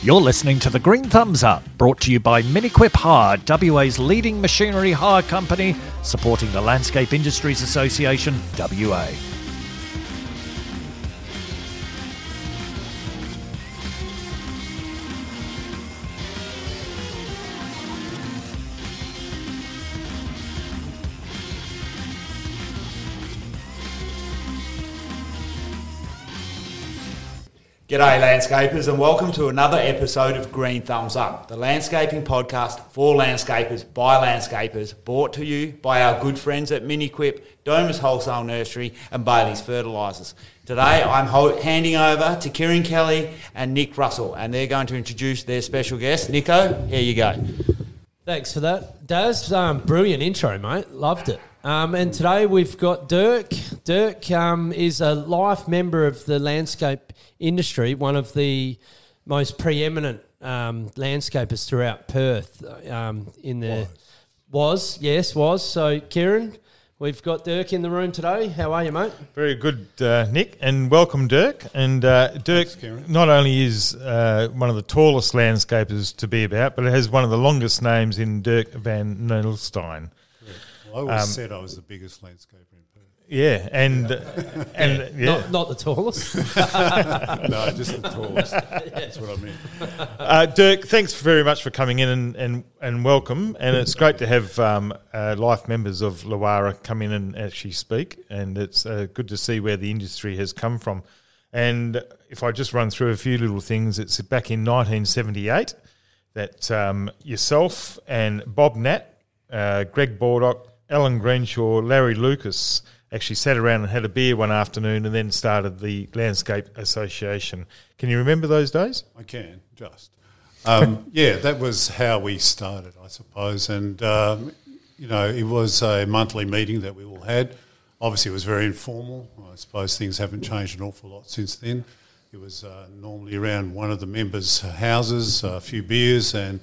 You're listening to the Green Thumbs Up, brought to you by Miniquip Hire, WA's leading machinery hire company, supporting the Landscape Industries Association, WA. G'day, landscapers, and welcome to another episode of Green Thumbs Up, the landscaping podcast for landscapers by landscapers, brought to you by our good friends at Miniquip, Domus Wholesale Nursery, and Bailey's Fertilisers. Today, I'm ho- handing over to Kieran Kelly and Nick Russell, and they're going to introduce their special guest. Nico, here you go. Thanks for that, Daz. Um, brilliant intro, mate. Loved it. Um, and today we've got Dirk. Dirk um, is a life member of the landscape industry, one of the most preeminent um, landscapers throughout Perth. Um, in the was. yes was. So Kieran, we've got Dirk in the room today. How are you, mate? Very good, uh, Nick, and welcome, Dirk. And uh, Dirk not only is uh, one of the tallest landscapers to be about, but it has one of the longest names in Dirk van Nellestijn. Well, I always Um, said I was the biggest landscaper in Yeah, and and yeah, Not, not the tallest. No, just the tallest. That's what I meant. Uh, Dirk, thanks very much for coming in and, and, and welcome. And it's great to have um, uh, life members of LIAWA come in and actually speak. And it's uh, good to see where the industry has come from. And if I just run through a few little things, it's back in 1978 that um, yourself and Bob Nat, uh, Greg Baldock, Alan Greenshaw, Larry Lucas actually sat around and had a beer one afternoon and then started the Landscape Association. Can you remember those days? I can just. Um, yeah, that was how we started, I suppose. And um, you know, it was a monthly meeting that we all had. Obviously, it was very informal. I suppose things haven't changed an awful lot since then. It was uh, normally around one of the members' houses, a few beers, and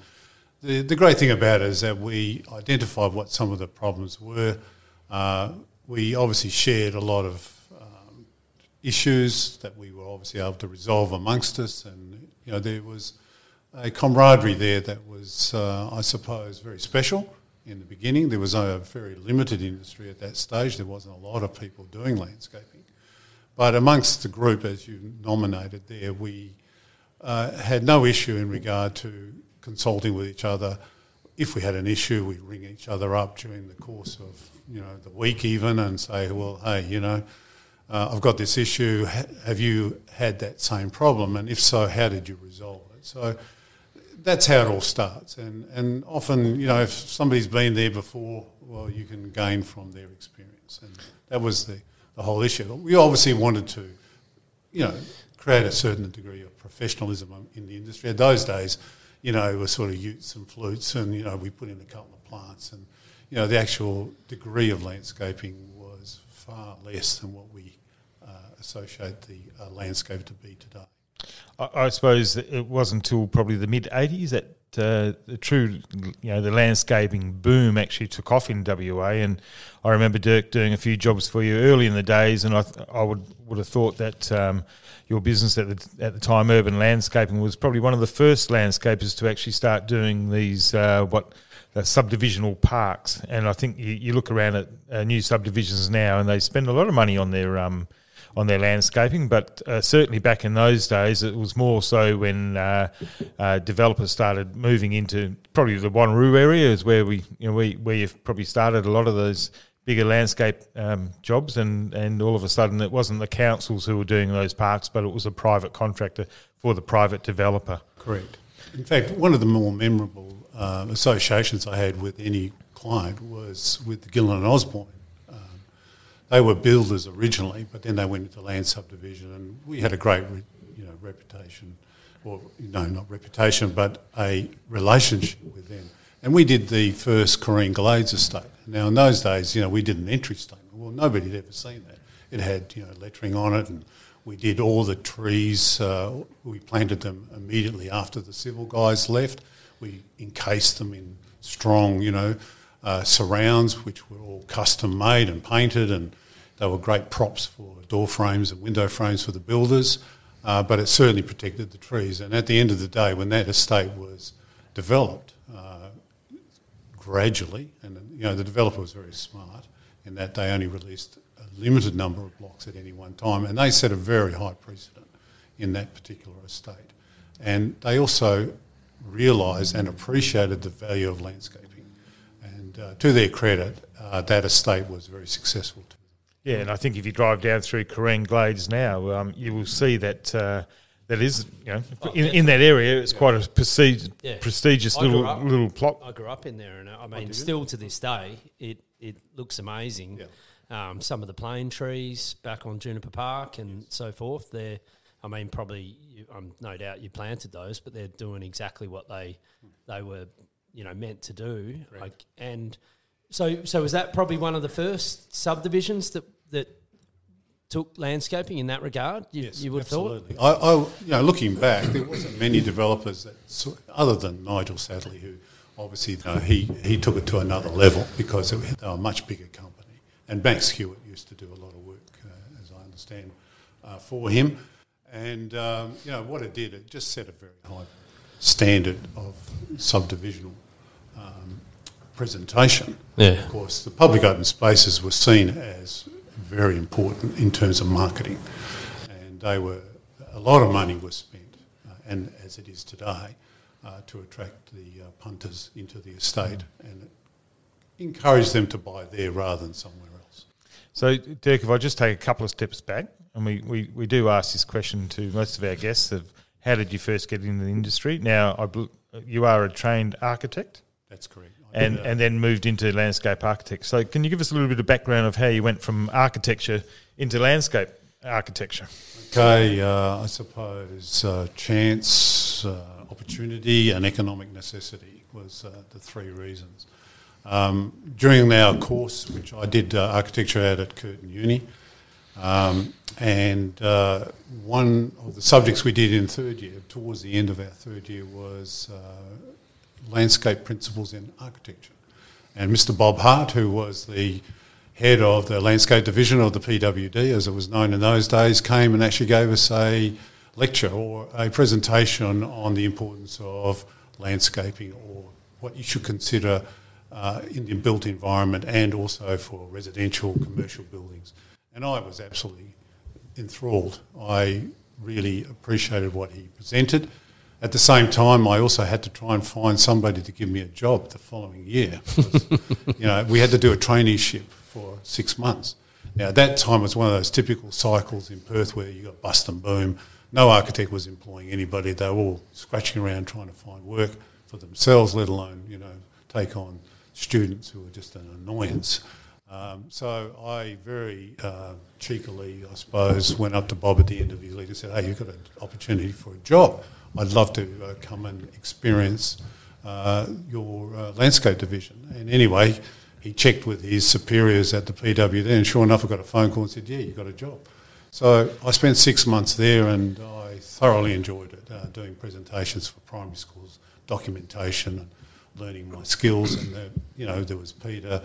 the, the great thing about it is that we identified what some of the problems were. Uh, we obviously shared a lot of um, issues that we were obviously able to resolve amongst us, and you know there was a camaraderie there that was, uh, I suppose, very special. In the beginning, there was a very limited industry at that stage. There wasn't a lot of people doing landscaping, but amongst the group, as you nominated there, we uh, had no issue in regard to consulting with each other. If we had an issue, we'd ring each other up during the course of you know the week even and say, well, hey, you know, uh, I've got this issue. Have you had that same problem? And if so, how did you resolve it? So that's how it all starts. And and often, you know, if somebody's been there before, well, you can gain from their experience. And that was the, the whole issue. We obviously wanted to, you know, create a certain degree of professionalism in the industry. At those days, you know, was sort of utes and flutes, and you know, we put in a couple of plants, and you know, the actual degree of landscaping was far less than what we uh, associate the uh, landscape to be today. I, I suppose it wasn't until probably the mid '80s that uh, the true, you know, the landscaping boom actually took off in WA. And I remember Dirk doing a few jobs for you early in the days, and I, th- I would would have thought that um, your business at the at the time, Urban Landscaping, was probably one of the first landscapers to actually start doing these uh, what. Subdivisional parks, and I think you, you look around at uh, new subdivisions now, and they spend a lot of money on their um, on their landscaping, but uh, certainly back in those days, it was more so when uh, uh, developers started moving into probably the Wanneroo area is where we, you know, we where you've probably started a lot of those bigger landscape um, jobs, and and all of a sudden it wasn't the councils who were doing those parks, but it was a private contractor for the private developer. Correct. In fact, one of the more memorable um, associations I had with any client was with the Gillen and Osborne. They were builders originally, but then they went into land subdivision, and we had a great, re- you know, reputation, or no, not reputation, but a relationship with them. And we did the first Carine Glades estate. Now, in those days, you know, we did an entry statement. Well, nobody had ever seen that. It had, you know, lettering on it, and we did all the trees. Uh, we planted them immediately after the civil guys left. We encased them in strong, you know, uh, surrounds, which were all custom made and painted, and they were great props for door frames and window frames for the builders. uh, but it certainly protected the trees. And at the end of the day, when that estate was developed uh, gradually, and you know the developer was very smart in that they only released a limited number of blocks at any one time, and they set a very high precedent in that particular estate. And they also realised and appreciated the value of landscaping. And uh, to their credit, uh, that estate was very successful too. Yeah, and I think if you drive down through Carine Glades now, um, you will see that uh, that is, you know, in, in that area, it's quite a prestige, Yeah. prestigious I little up- little plot. I grew up in there, and I mean, still to this day, it it looks amazing. Um, some of the plane trees back on Juniper Park and so forth. They're, I mean, probably, you, um, no doubt you planted those, but they're doing exactly what they they were, you know, meant to do. Like, and so, so was that probably one of the first subdivisions that that took landscaping in that regard? You, you would have thought. I, I, you know, looking back, there wasn't many developers that, other than Nigel Satterley, who obviously you know, he he took it to another level because it, they were a much bigger company, and Banks Hewitt used to do a lot of work, uh, as I understand, uh, for him. And um, you know what it did, it just set a very high standard of subdivisional um, presentation. Yeah. Of course, the public open spaces were seen as very important in terms of marketing, and they were a lot of money was spent, uh, and as it is today, uh, to attract the uh, punters into the estate and encourage them to buy there rather than somewhere else. So, Dirk, if I just take a couple of steps back, and we, we, we do ask this question to most of our guests of how did you first get into the industry? Now, I, bel- you are a trained architect That's correct. I and, uh, and then moved into landscape architect. So, can you give us a little bit of background of how you went from architecture into landscape architecture? Okay, uh, I suppose uh, chance, uh, opportunity, and economic necessity was uh, the three reasons. Um, during our course, which I did uh, architecture out at Curtin Uni, um, and uh, one of the subjects we did in third year, towards the end of our third year, was uh, landscape principles in architecture. And Mr. Bob Hart, who was the head of the landscape division of the PWD, as it was known in those days, came and actually gave us a lecture or a presentation on the importance of landscaping or what you should consider uh, in the built environment and also for residential, commercial buildings. And I was absolutely enthralled. I really appreciated what he presented. At the same time, I also had to try and find somebody to give me a job the following year. 'Cause, you know, we had to do a traineeship for six months. Now, at that time, it was one of those typical cycles in Perth where you got bust and boom. No architect was employing anybody. They were all scratching around trying to find work for themselves, let alone, you know, take on students who were just an annoyance. Um, so I very uh, cheekily, I suppose, went up to Bob at the end of his lead and said, "Hey, you've got an opportunity for a job. I'd love to uh, come and experience uh, your uh, landscape division." And anyway, he checked with his superiors at the PWD, and sure enough, I got a phone call and said, "Yeah, you've got a job." So I spent six months there, and I thoroughly enjoyed it, uh, doing presentations for primary schools, documentation, learning my skills. And the, you know, there was Peter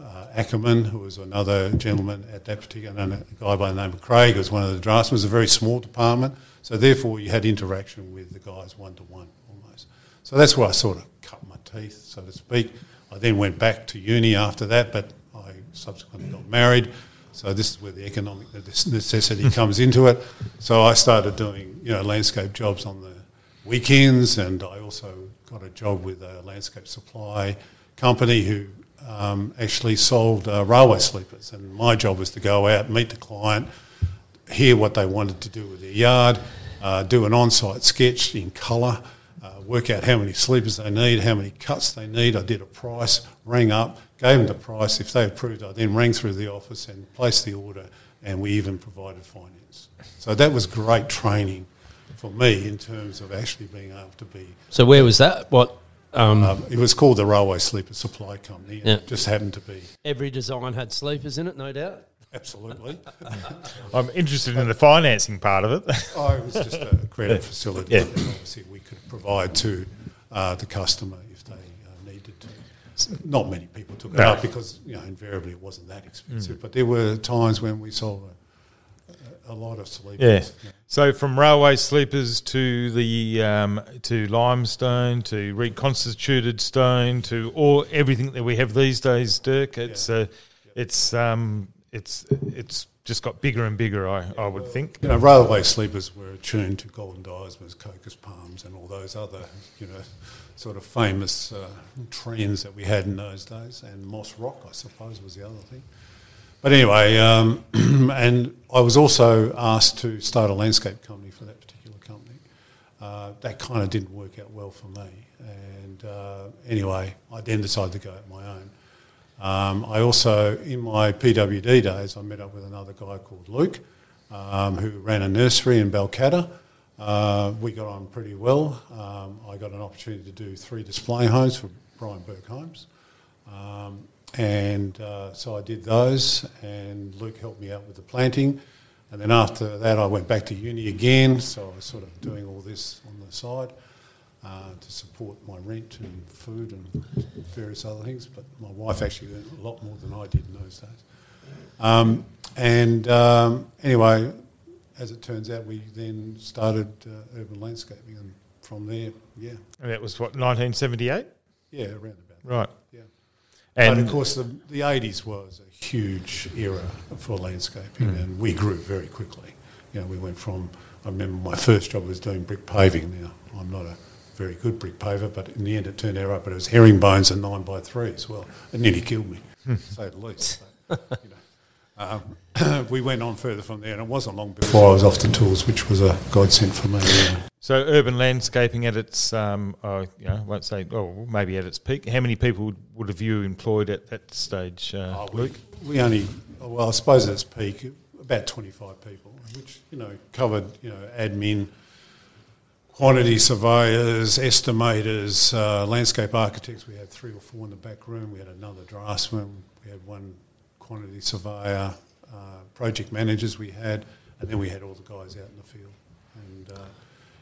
uh, Ackerman, who was another gentleman at that particular, and a guy by the name of Craig, who was one of the draftsmen. It was a very small department, so therefore you had interaction with the guys one to one almost. So that's where I sort of cut my teeth, so to speak. I then went back to uni after that, but I subsequently got married. So this is where the economic necessity comes into it. So I started doing, you know, landscape jobs on the weekends, and I also got a job with a landscape supply company who um, actually sold uh, railway sleepers. And my job was to go out, meet the client, hear what they wanted to do with their yard, uh, do an on-site sketch in colour, uh, work out how many sleepers they need, how many cuts they need. I did a price, rang up, gave them the price. If they approved, I then rang through the office and placed the order, and we even provided finance. So that was great training for me in terms of actually being able to be. So where was that? What um, Um, it was called the Railway Sleeper Supply Company. and Yeah. It just happened to be every design had sleepers in it, no doubt. absolutely. I'm interested in the financing part of it. Oh, it was just a credit facility Yeah. that obviously we could provide to uh, the customer if they uh, needed to. Not many people took it No. up because you know invariably it wasn't that expensive, but there were times when we sold a, a lot of sleepers. Yeah. So from railway sleepers to the um, to limestone to reconstituted stone to all everything that we have these days, Dirk. It's uh, it's um, it's it's just got bigger and bigger. I, I would think. You know, railway sleepers were attuned to golden diosmas, cocos palms, and all those other, you know, sort of famous uh, trends that we had in those days. And moss rock, I suppose, was the other thing. But anyway, um, and I was also asked to start a landscape company for that particular company. Uh, that kind of didn't work out well for me. And uh, anyway, I then decided to go at my own. Um, I also, in my PWD days, I met up with another guy called Luke, um, who ran a nursery in Balcatta. Uh, we got on pretty well. Um, I got an opportunity to do three display homes for Brian Burke Homes. And uh, so I did those, and Luke helped me out with the planting. And then after that, I went back to uni again, so I was sort of doing all this on the side uh, to support my rent and food and various other things. But my wife actually earned a lot more than I did in those days. Um, and um, anyway, as it turns out, we then started uh, urban landscaping, and from there, yeah, And that was what 1978, yeah, around about. right? Yeah. And but of course, the, the 80s was a huge era for landscaping, hmm. and we grew very quickly. You know, we went from, I remember my first job was doing brick paving. Now, I'm not a very good brick paver, but in the end it turned out right, but it was herringbones and 9 by 3 as well. It nearly killed me, hmm. to say the least. But, you know, um, we went on further from there, and it wasn't long before I was off the tools, which was a godsend for me. Yeah. So urban landscaping at its, um, uh, you know, I won't say, oh, maybe at its peak. How many people would have you employed at that stage, uh, Oh, we, Luke? we only, well, I suppose at its peak, about 25 people, which, you know, covered, you know, admin, quantity surveyors, estimators, uh, landscape architects. We had three or four in the back room. We had another draftsman. We had one quantity surveyor, uh, project managers we had, and then we had all the guys out in the field. And, uh,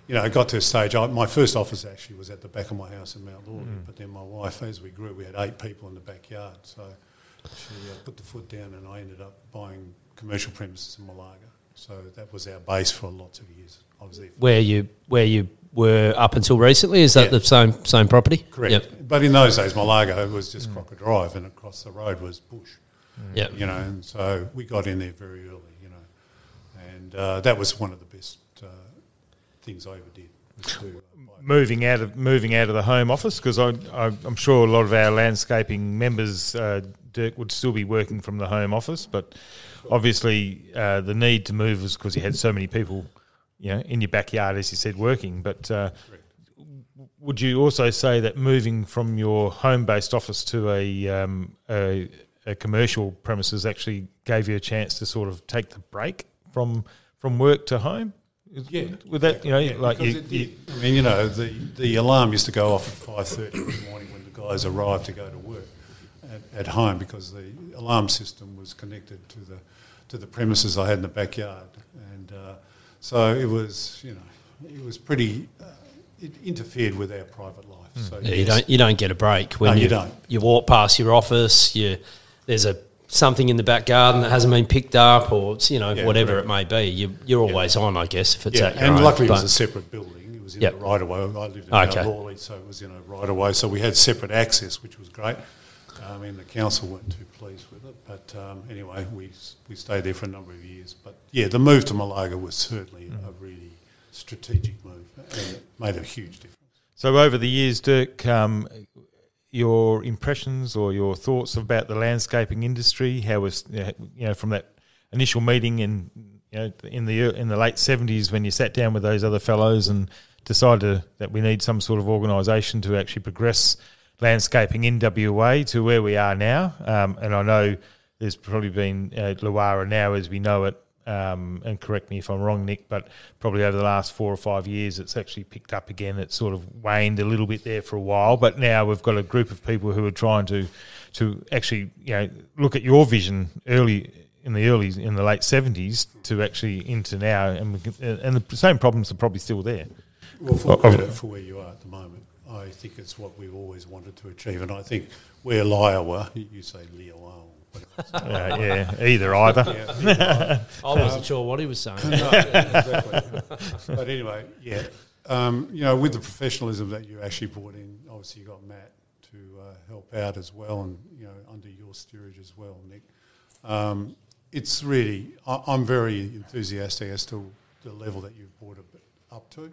you know, it got to a stage, I, my first office actually was at the back of my house in Mount Lawley, but then my wife, as we grew, we had eight people in the backyard. So she uh, put the foot down and I ended up buying commercial premises in Malaga. So that was our base for lots of years. I was there. Where you where you were up until recently is that Yeah. the same same property? Correct. Yep. But in those days, Malaga was just Crocker Drive and across the road was bush. Yep. You know, and so we got in there very early, you know. And uh, that was one of the best uh, things I ever did. to, uh, moving out of moving out of the home office because I, I, I'm sure a lot of our landscaping members, uh, Dirk, would still be working from the home office, but obviously uh, the need to move was because you had so many people, you know, in your backyard, as you said, working. But uh, would you also say that moving from your home-based office to a, um, a a commercial premises actually gave you a chance to sort of take the break from from work to home? Yeah, with that, you know, Yeah, like you, it you. I mean, you know, the, the alarm used to go off at five thirty in the morning when the guys arrived to go to work at, at home because the alarm system was connected to the to the premises I had in the backyard, and uh, so it was, you know, it was pretty. Uh, it interfered with our private life. So Yeah, you don't you don't get a break when No, you, you don't. you walk past your office. You there's a something in the back garden that hasn't been picked up, or you know Yeah, whatever correct. it may be. You, you're always on, I guess, if it's Yeah, at your and own, luckily it was a separate building. It was in Yep. the right of way. I lived in Okay. Lawley, so it was in a right of way. So we had separate access, which was great. I mean, the council weren't too pleased with it, but um, anyway, we we stayed there for a number of years. But yeah, the move to Malaga was certainly a really strategic move, and it made a huge difference. So over the years, Dirk, um, your impressions or your thoughts about the landscaping industry? How was you know from that initial meeting in you know in the in the late seventies when you sat down with those other fellows and decided that we need some sort of organisation to actually progress landscaping in WA to where we are now? Um, and I know there's probably been uh, LIAWA now as we know it. Um, and correct me if I'm wrong, Nick, but probably over the last four or five years, it's actually picked up again. It's sort of waned a little bit there for a while, but now we've got a group of people who are trying to to actually you know look at your vision early in the early in the late seventies to actually into now, and we can, and the same problems are probably still there. Well, for credit for where you are at the moment, I think it's what we've always wanted to achieve, and I think where LIAWA, you say LIAWA, Uh, yeah, either either. I wasn't sure what he was saying. No, exactly. but anyway, yeah. Um, you know, with the professionalism that you actually brought in, obviously you got Matt to uh, help out as well, and you know under your steerage as well, Nick. Um, it's really, I, I'm very enthusiastic as to the level that you've brought it up to.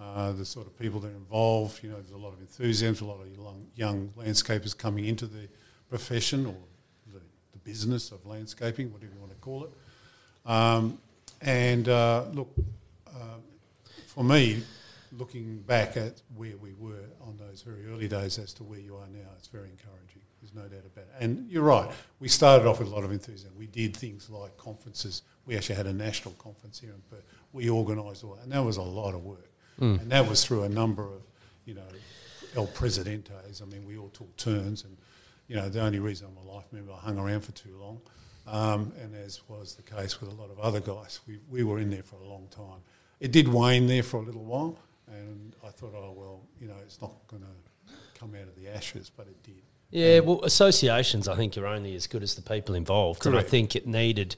Uh, the sort of people that are involved, you know, there's a lot of enthusiasm, a lot of young, young landscapers coming into the profession or the, the business of landscaping, whatever you want to call it. Um, and uh, look, uh, for me, looking back at where we were on those very early days as to where you are now, it's very encouraging. There's no doubt about it. And you're right. We started off with a lot of enthusiasm. We did things like conferences. We actually had a national conference here in Perth. We organised all that, and that was a lot of work. Mm. And that was through a number of, you know, El Presidentes. I mean, we all took turns, and you know, the only reason I'm a life member, I hung around for too long, um, and as was the case with a lot of other guys, we we were in there for a long time. It did wane there for a little while, and I thought, oh well, you know, it's not going to come out of the ashes, but it did. Yeah, well, associations, I think, are only as good as the people involved, Correct. and I think it needed.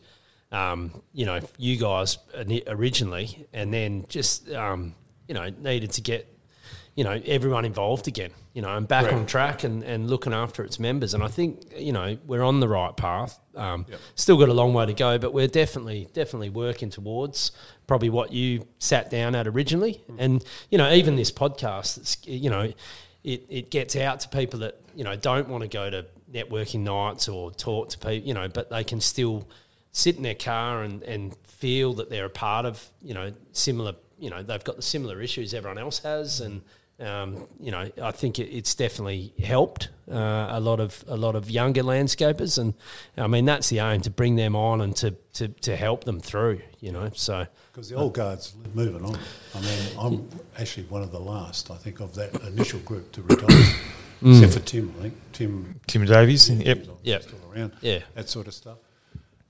Um, you know, you guys originally, and then just um, you know, needed to get, you know, everyone involved again, you know, and back right. on track and, and looking after its members. And I think, you know, we're on the right path. Um, yep. Still got a long way to go, but we're definitely, definitely working towards probably what you sat down at originally. Mm. And, you know, even this podcast, it's, you know, it, it gets out to people that, you know, don't want to go to networking nights or talk to people, you know, but they can still sit in their car and, and feel that they're a part of, you know, similar you know they've got the similar issues everyone else has, and um, you know I think it, it's definitely helped uh, a lot of a lot of younger landscapers, and I mean that's the aim to bring them on and to to, to help them through. You know, so because the old guard's moving on. I mean, I'm actually one of the last, I think, of that initial group to retire. Mm. Except for Tim, I think Tim Tim Davies, yep, yep, still around, yeah, that sort of stuff.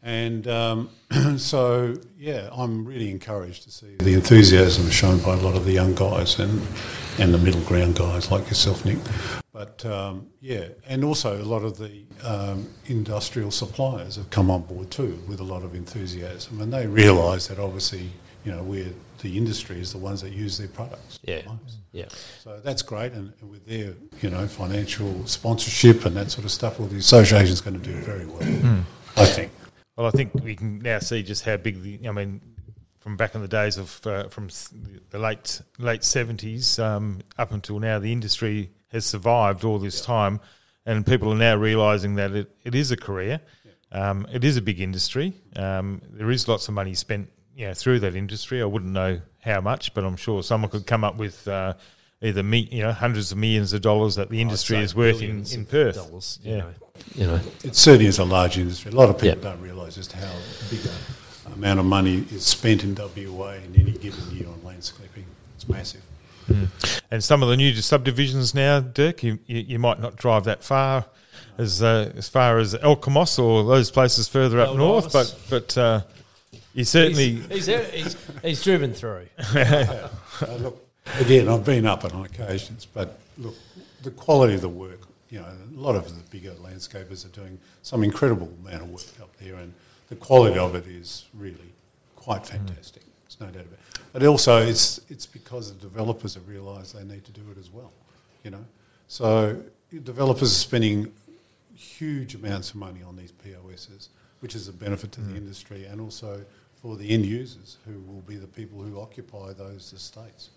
And um, so, yeah, I'm really encouraged to see the enthusiasm shown by a lot of the young guys and, and the middle ground guys like yourself, Nick. But um, yeah, and also a lot of the um, industrial suppliers have come on board too with a lot of enthusiasm, and they realise that obviously, you know, we're the industry is the ones that use their products. Yeah, yeah. So that's great, and, and, with their you know financial sponsorship and that sort of stuff, well, the association is going to do very well, mm. I think. Well, I think we can now see just how big the. I mean, from back in the days of uh, from the late late seventies um, up until now, the industry has survived all this time, and people are now realising that it, it is a career. Um, it is a big industry. Um, there is lots of money spent, you know, through that industry. I wouldn't know how much, but I'm sure someone could come up with uh, either me, you know, hundreds of millions of dollars that the industry is worth in, in Perth. Dollars, yeah. Know you know. It certainly is a large industry. A lot of people yep. don't realise just how big a amount of money is spent in WA in any given year on landscaping. It's massive. Mm. And some of the new subdivisions now, Dirk, you, you, you might not drive that far as uh, as far as Alkimos or those places further up north, but but uh, you certainly he's, he's, he's, he's driven through. uh, look, again, I've been up on occasions, but look, the quality of the work you know, a lot of the bigger landscapers are doing some incredible amount of work up there, and the quality of it is really quite fantastic. Mm. There's no doubt about it. But also, it's it's because the developers have realised they need to do it as well. You know, so developers are spending huge amounts of money on these POSs, which is a benefit to mm. the industry and also for the end users, who will be the people who occupy those estates.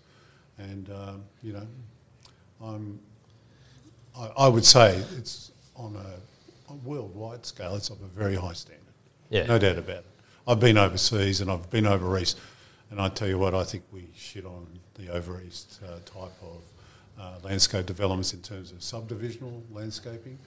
And um, you know, I'm I, I would say it's on a, a, worldwide scale, it's of a very high standard. Yeah. No doubt about it. I've been overseas and I've been over east, and I tell you what, I think we shit on the over east uh, type of uh, landscape developments in terms of subdivisional landscaping.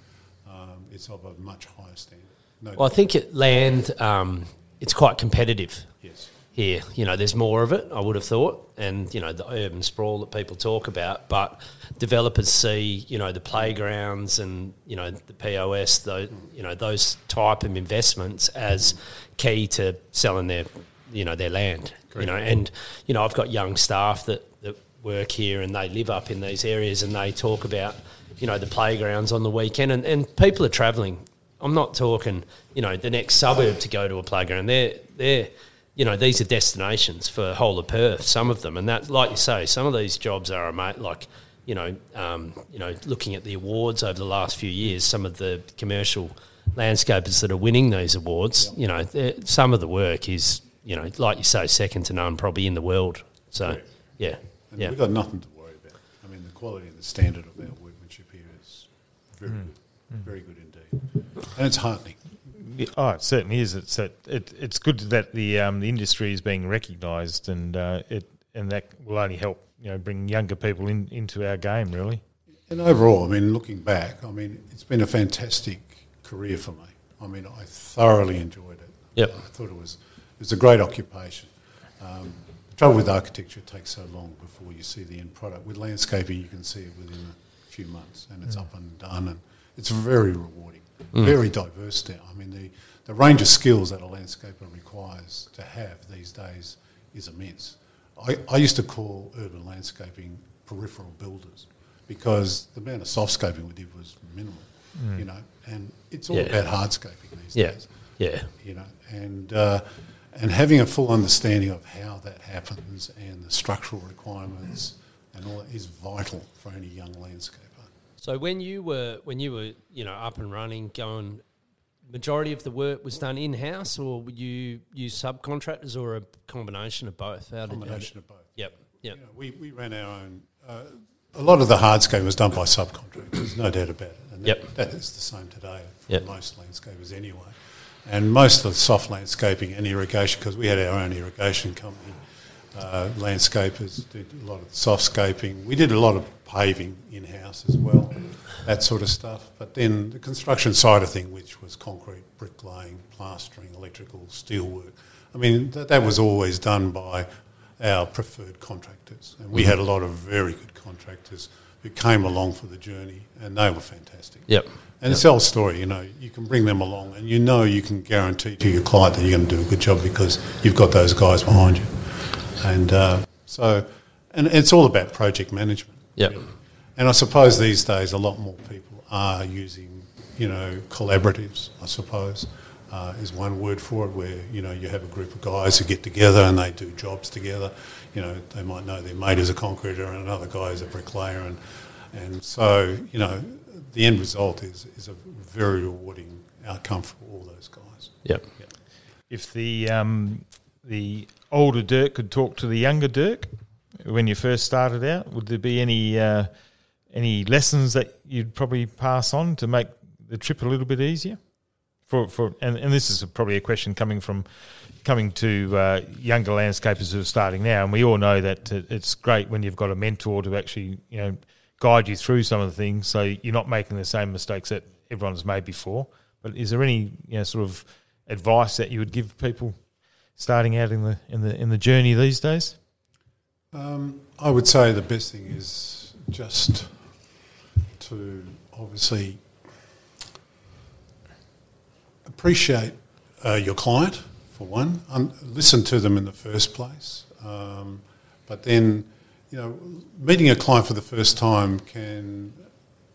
Um, it's of a much higher standard. No well, I think it land um, it's quite competitive. Yes here. You know, there's more of it, I would have thought, and, you know, the urban sprawl that people talk about. But developers see, you know, the playgrounds and, you know, the POS, those, you know, those type of investments as key to selling their, you know, their land. Correct. You know, and, you know, I've got young staff that, that work here and they live up in these areas and they talk about, you know, the playgrounds on the weekend and, and people are travelling I'm not talking, you know, the next suburb to go to a playground. They're they're you know, these are destinations for whole of Perth, some of them. And that like you say, some of these jobs are mate like you know, um, you know, looking at the awards over the last few years, some of the commercial landscapers that are winning these awards, you know, some of the work is, you know, like you say, second to none probably in the world. So, yeah, And yeah, we've got nothing to worry about. I mean, the quality and the standard of our workmanship here is very good, very good indeed. And it's heartening. Yeah, Oh, it certainly is. It's that it, it's good that the um, the industry is being recognised, and uh, it and that will only help you know bring younger people in, into our game. Really, And overall, I mean, looking back, I mean, it's been a fantastic career for me. I mean, I thoroughly enjoyed it. Yep. I thought it was it was a great occupation. Um, the trouble with architecture, it takes so long before you see the end product. With landscaping, you can see it within a few months, and it's up and done, and it's very rewarding, very diverse now. I mean, the, the range of skills that a landscaper requires to have these days is immense. I, I used to call urban landscaping peripheral builders because the amount of softscaping we did was minimal, you know, and it's all Yeah. about hardscaping these yeah, days yeah, you know, and uh, and having a full understanding of how that happens and the structural requirements and all that is vital for any young landscaper. So when you were when you were you know up and running, going, majority of the work was done in house, or you use subcontractors, or a combination of both? How Combination of both. Yep. Yep. You know, we, we ran our own. Uh, a lot of the hardscape was done by subcontractors, no doubt about it. And Yep. that, that is the same today for Yep. most landscapers anyway. And most of the soft landscaping and irrigation, because we had our own irrigation company, uh, landscapers did a lot of softscaping. We did a lot of paving in-house as well, that sort of stuff. But then the construction side of thing, which was concrete, bricklaying, plastering, electrical, steelwork, I mean, that, that was always done by our preferred contractors. And we had a lot of very good contractors who came along for the journey, and they were fantastic. Yep. And it's the old story, you know, you can bring them along and you know you can guarantee to your client that you're going to do a good job because you've got those guys behind you. And uh, so, and it's all about project management. Yep. really. And I suppose these days a lot more people are using, you know, collaboratives, I suppose, uh, is one word for it, where, you know, you have a group of guys who get together and they do jobs together. You know, they might know their mate is a concreter and another guy is a bricklayer. And, and so, you know, the end result is, is a very rewarding outcome for all those guys. Yep. if the um, the older Dirk could talk to the younger Dirk when you first started out, would there be any uh, any lessons that you'd probably pass on to make the trip a little bit easier? For for and, and this is probably a question coming from coming to uh, younger landscapers who are starting now, and we all know that it's great when you've got a mentor to actually you know guide you through some of the things, so you're not making the same mistakes that everyone has made before. But is there any you know sort of advice that you would give people starting out in the in the in the journey these days? Um, I would say the best thing is just to obviously appreciate uh, your client for one, un- listen to them in the first place, um, but then you know meeting a client for the first time can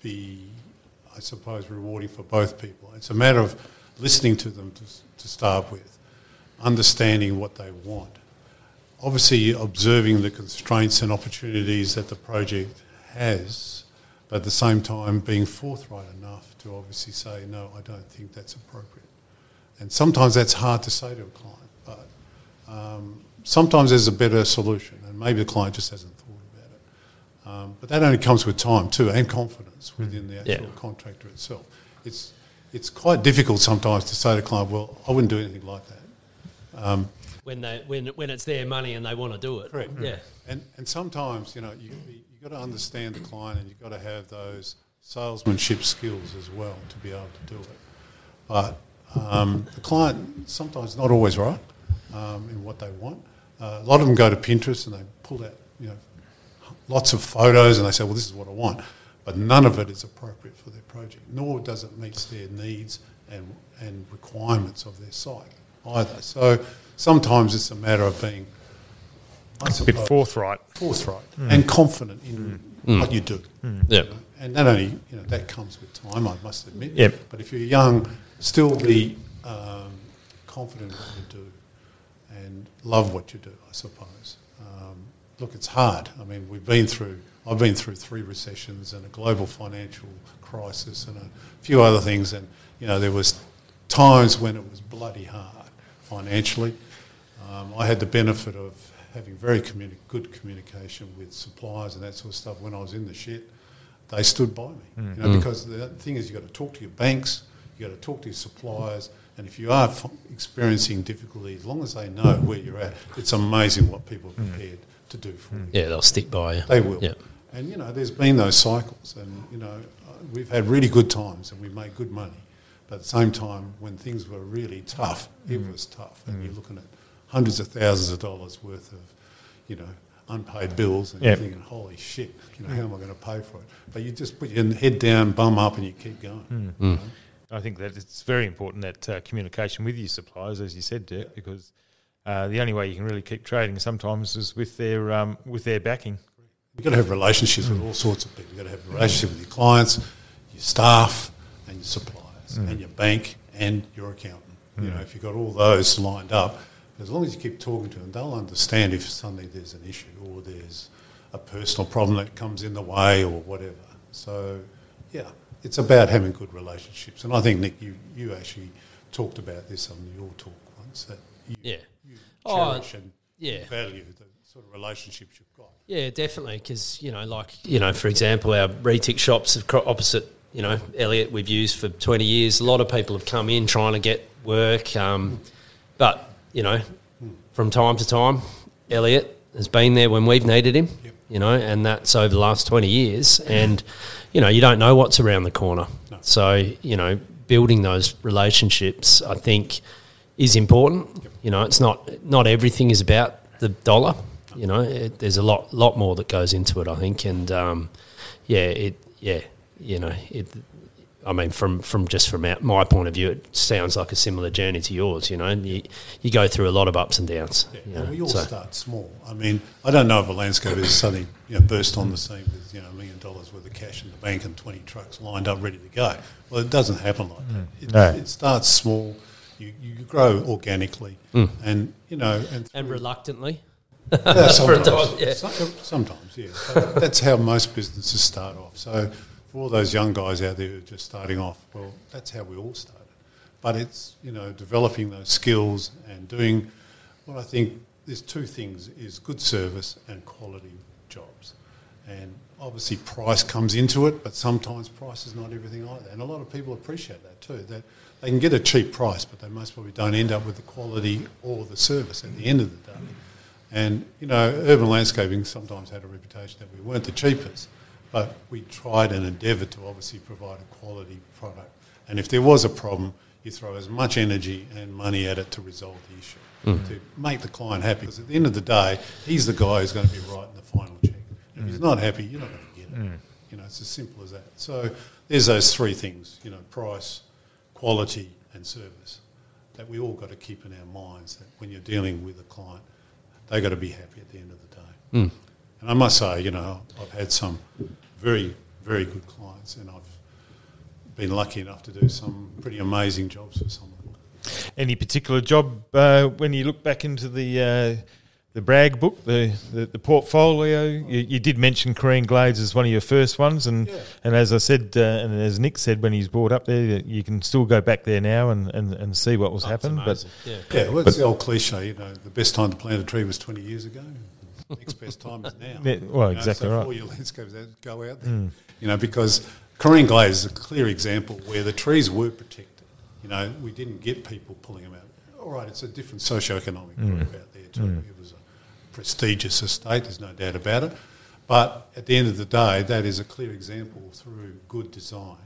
be, I suppose, rewarding for both people. It's a matter of listening to them to, to start with, understanding what they want obviously observing the constraints and opportunities that the project has, but at the same time being forthright enough to obviously say, no, I don't think that's appropriate. And sometimes that's hard to say to a client, but um, sometimes there's a better solution, and maybe the client just hasn't thought about it. Um, but that only comes with time too, and confidence within the actual Yeah. contractor itself. It's it's quite difficult sometimes to say to a client, "Well, I wouldn't do anything like that." Um, When they when when it's their money and they want to do it. Correct. Yeah. And, and sometimes, you know, you you got to understand the client and you've got to have those salesmanship skills as well to be able to do it. But um, the client sometimes not always right um, in what they want. Uh, a lot of them go to Pinterest and they pull out, you know, lots of photos and they say, well, this is what I want. But none of it is appropriate for their project, nor does it meet their needs and, and requirements of their site either. So sometimes it's a matter of being, I A bit suppose, forthright. forthright and confident in what you do. Yeah. And not only you know that comes with time, I must admit. Yep. But if you're young, still be um, confident in what you do and love what you do. I suppose. Um, look, it's hard. I mean, we've been through. I've been through three recessions and a global financial crisis and a few other things. And you know, there was times when it was bloody hard financially. Um, I had the benefit of having very communi- good communication with suppliers and that sort of stuff when I was in the shit they stood by me. You know, mm. because the thing is, you've got to talk to your banks, you've got to talk to your suppliers, and if you are f- experiencing difficulty, as long as they know where you're at, it's amazing what people are mm. prepared to do for mm. you. Yeah, they'll stick by you. They will. Yeah. And, you know, there's been those cycles, and, you know, we've had really good times and we've made good money. But at the same time, when things were really tough, it was tough. And you're looking at hundreds of thousands of dollars worth of, you know, unpaid bills, and Yep. you're thinking, holy shit, you know, how am I going to pay for it? But you just put your head down, bum up, and you keep going. you know. I think that it's very important that uh, communication with your suppliers, as you said, Dirk, because uh, the only way you can really keep trading sometimes is with their um, with their backing. You've got to have relationships with all sorts of people. You've got to have a relationship with your clients, your staff, and your suppliers, and your bank and your accountant. You know, hmm. if you've got all those lined up, as long as you keep talking to them, they'll understand if suddenly there's an issue or there's a personal problem that comes in the way or whatever. So, yeah, it's about having good relationships. And I think, Nick, you, you actually talked about this on your talk once that you, Yeah. you Oh, cherish and yeah. value the sort of relationships you've got. Yeah, definitely. Because you know, like you know, for example, our retic shops opposite, you know, Elliot, we've used for twenty years. A lot of people have come in trying to get work, um, but you know, from time to time, Elliot has been there when we've needed him. Yep. You know, and that's over the last twenty years. And you know, you don't know what's around the corner. No. So you know, building those relationships, I think, is important. You know, it's not not everything is about the dollar. You know, it, there's a lot lot more that goes into it. I think, and um, yeah, it yeah, you know, it. I mean, from from just from our, my point of view, it sounds like a similar journey to yours. You know, and you you go through a lot of ups and downs. Yeah, you well, we all so- start small. I mean, I don't know if a landscaper is suddenly you know, burst on the scene with you know a million dollars worth of cash in the bank and twenty trucks lined up ready to go. Well, it doesn't happen like that. Mm, it, No. it starts small. You, you grow organically, mm. and you know, and, and reluctantly. yeah, sometimes, time, yeah. Sometimes, yeah. That's how most businesses start off. So for all those young guys out there who are just starting off, well, that's how we all started. But it's you know developing those skills and doing what I think there's two things: is good service and quality jobs. And obviously price comes into it, but sometimes price is not everything either. And a lot of people appreciate that too. That they can get a cheap price, but they most probably don't end up with the quality or the service at the end of the day. And, you know, urban landscaping sometimes had a reputation that we weren't the cheapest, but we tried and endeavoured to obviously provide a quality product. And if there was a problem, you throw as much energy and money at it to resolve the issue, hmm. to make the client happy. Because at the end of the day, he's the guy who's going to be writing the final check. If he's hmm. not happy, you're not going to get it. Hmm. You know, it's as simple as that. So there's those three things, you know, price, quality and service that we all got to keep in our minds that when you're dealing with a client, they got to be happy at the end of the day. And I must say, you know, I've had some very, very good clients and I've been lucky enough to do some pretty amazing jobs for some of them. Any particular job uh, when you look back into the uh, the Bragg book, the, the, the portfolio? You, you did mention Carine Glades as one of your first ones, and Yeah. and as I said, uh, and as Nick said when he's brought up there, you can still go back there now and, and, and see what was happened. But yeah. Yeah, well, it's the old cliche, you know, the best time to plant a tree was 20 years ago. Next best time is now. Yeah, well, You know, exactly so right. All your landscapes that go out there, hmm. you know, because Carine Glades is a clear example where the trees were protected. You know, we didn't get people pulling them out. All right, it's a different socio-economic group hmm. out there too. Hmm. It was a prestigious estate, there's no doubt about it. But at the end of the day, that is a clear example through good design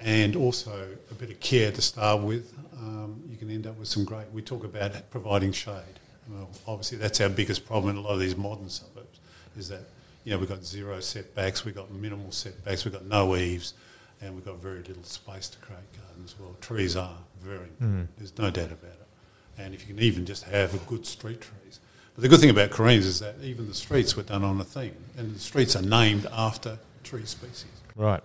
and also a bit of care to start with. Um, you can end up with some great. We talk about providing shade. Well, obviously, that's our biggest problem in a lot of these modern suburbs. Is that you know we've got zero setbacks, we've got minimal setbacks, we've got no eaves, and we've got very little space to create gardens. Well, trees are very important. Hmm. There's no doubt about it. And if you can even just have a good street trees, But the good thing about Carine's is that even the streets were done on a theme, and the streets are named after tree species. Right.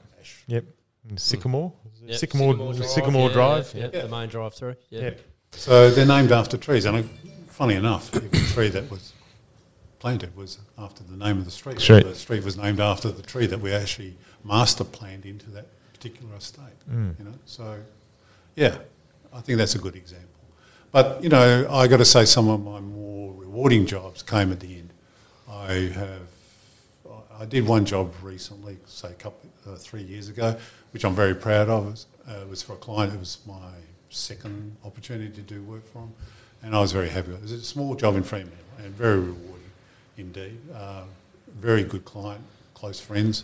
Yep. And hmm. Sycamore. Yep, Sycamore. Sycamore Drive. Yeah, Yeah. the main drive through. Yeah. Yep. So they're named after trees. And funny enough, the tree that was planted was after the name of the street. Street. The street was named after the tree that we actually master planned into that particular estate. Mm. You know, so yeah, I think that's a good example. But you know, I got to say, some of my more rewarding jobs came at the end. I have, I did one job recently, say a couple, uh, three years ago, which I'm very proud of. It was, uh, it was for a client. It was my second opportunity to do work for him, and I was very happy. It was a small job in Fremantle and very rewarding indeed. Uh, very good client, close friends,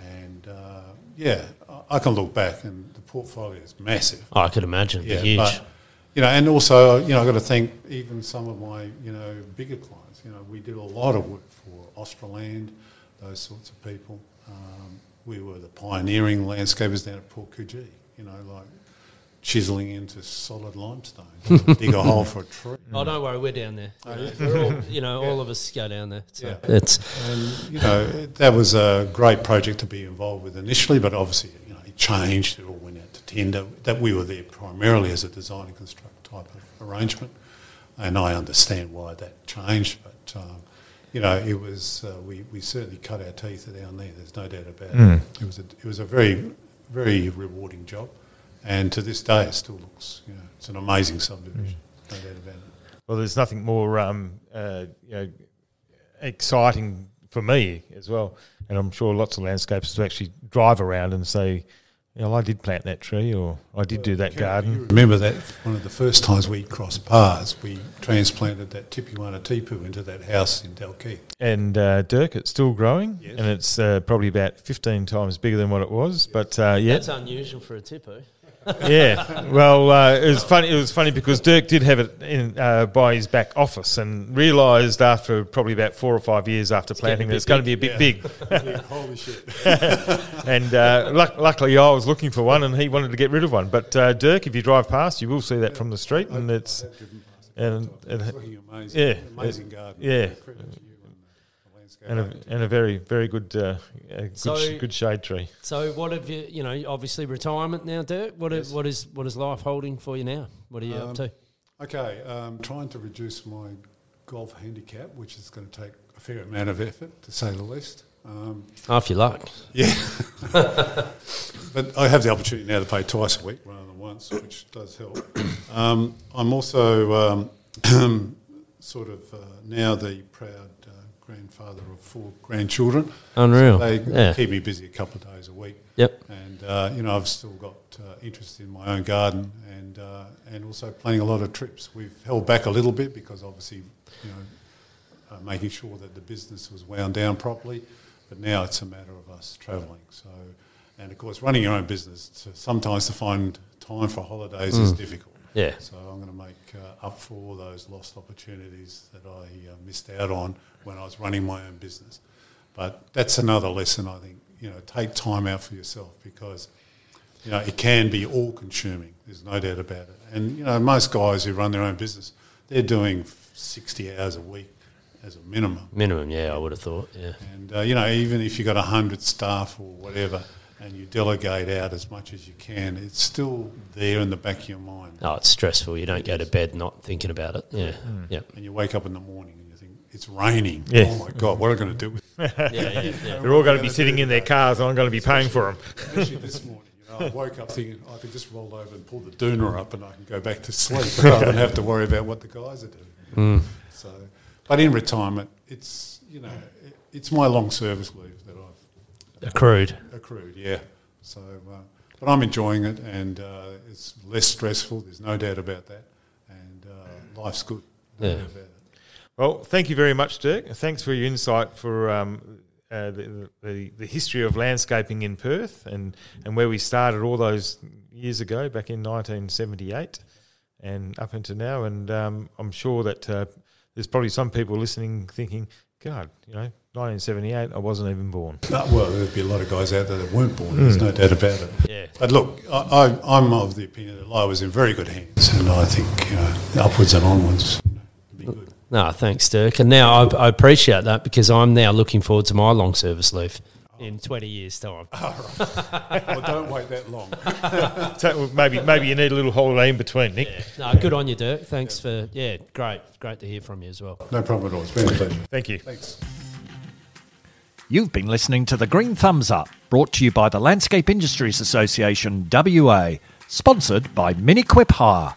and uh, yeah, I- I can look back and the portfolio is massive. Oh, I could imagine. Yeah, huge. but you know, and also you know, I've got to thank even some of my you know bigger clients. You know, we did a lot of work for Australand, those sorts of people. Um, we were the pioneering landscapers down at Port Coogee. You know, like chiseling into solid limestone, dig a hole for a tree. oh, don't worry, we're down there. We're all, you know, all of us go down there. So Yeah. it's And you know, it- that was a great project to be involved with initially, but obviously, you know, it changed. It all went out to tender. That we were there primarily as a design and construct type of arrangement, and I understand why that changed. But um, you know, it was uh, we, we certainly cut our teeth down there. There's no doubt about it. It was a, it was a very very rewarding job, and to this day, it still looks you know it's an amazing subdivision. No doubt about it. Well, there's nothing more um, uh, you know, exciting for me as well, and I'm sure lots of landscapers to actually drive around and say, you know, I did plant that tree, or I did do that garden. Remember that one of the first times we crossed paths, we transplanted that Tipuana tipu into that house in Dalkeith. And uh, Dirk, it's still growing, Yes. and it's uh, probably about 15 times bigger than what it was. But uh, yeah, that's unusual for a tipper. Yeah. Well, uh, it was funny. It was funny because Dirk did have it in uh, by his back office, and realised after probably about four or five years after planting that it's going to be a bit big. Holy shit. And uh, luck, luckily, I was looking for one, and he wanted to get rid of one. But uh, Dirk, if you drive past, you will see that from the street, and it's and and, It's looking amazing. Yeah. Amazing garden. Yeah. Credit to you and the landscape and a, and a very very good uh, a good, So- sh- good shade tree. So what have you? You know, obviously retirement now, Dirk. What Yes. is what is what is life holding for you now? What are you Um, up to? Okay, um, trying to reduce my golf handicap, which is going to take a fair amount of effort, to say the least. Um, Half your luck. Yeah. but I have the opportunity now to pay twice a week rather than once, which does help. Um, I'm also um, sort of uh, now the proud uh, grandfather of four grandchildren. Unreal. They Yeah. keep me busy a couple of days a week. Yep. And, uh, you know, I've still got uh, interest in my own garden and, uh, and also planning a lot of trips. We've held back a little bit because obviously, you know, uh, making sure that the business was wound down properly. But now it's a matter of us travelling. So, and of course, running your own business, to, sometimes to find time for holidays is difficult. Yeah. So I'm going to make uh, up for all those lost opportunities that I uh, missed out on when I was running my own business. But that's another lesson I think. You know, take time out for yourself because you know it can be all consuming. There's no doubt about it. And you know, most guys who run their own business, they're doing 60 hours a week as a minimum. Minimum, yeah, I would have thought. Yeah. And uh, you know, even if you've got hundred staff or whatever, and you delegate out as much as you can, it's still there in the back of your mind. Oh, it's stressful. You don't go to bed not thinking about it. Yeah. Hmm. Yep. And you wake up in the morning and you think it's raining. Yeah. Oh my god, what am I going to do with it? Yeah, yeah, yeah. They're all going to be sitting in their cars, and I'm going to be paying for them. Especially this morning. You know, I woke up thinking I could just roll over and pull the doona up and I can go back to sleep rather than have to worry about what the guys are doing. Hmm. So, but in retirement, it's you know, it, it's my long service leave that I've Accrued. accrued. Yeah. So, uh, but I'm enjoying it, and uh, it's less stressful. There's no doubt about that, and uh, life's good. No Yeah. about it. Well, thank you very much, Dirk. Thanks for your insight for um, uh, the, the the history of landscaping in Perth and, and where we started all those years ago, back in 1978, and up into now. And um, I'm sure that uh, there's probably some people listening thinking, "God, you know, 1978, I wasn't even born." Uh, well, there'd be a lot of guys out there that weren't born. There's no doubt about it. Yeah. But look, I, I, I'm of the opinion that I was in very good hands, and I think you know, upwards and onwards, you know, it'd be good. No, thanks, Dirk. And now I, I appreciate that because I'm now looking forward to my long service leave in 20 years' time. well, don't wait that long. So maybe maybe you need a little holiday in between, Nick. No, good on you, Dirk. Thanks for, yeah, great. Great to hear from you as well. No problem at all. It's been a pleasure. Thank you. Thanks. You've been listening to the Green Thumbs Up, brought to you by the Landscape Industries Association WA, sponsored by Miniquip Hire.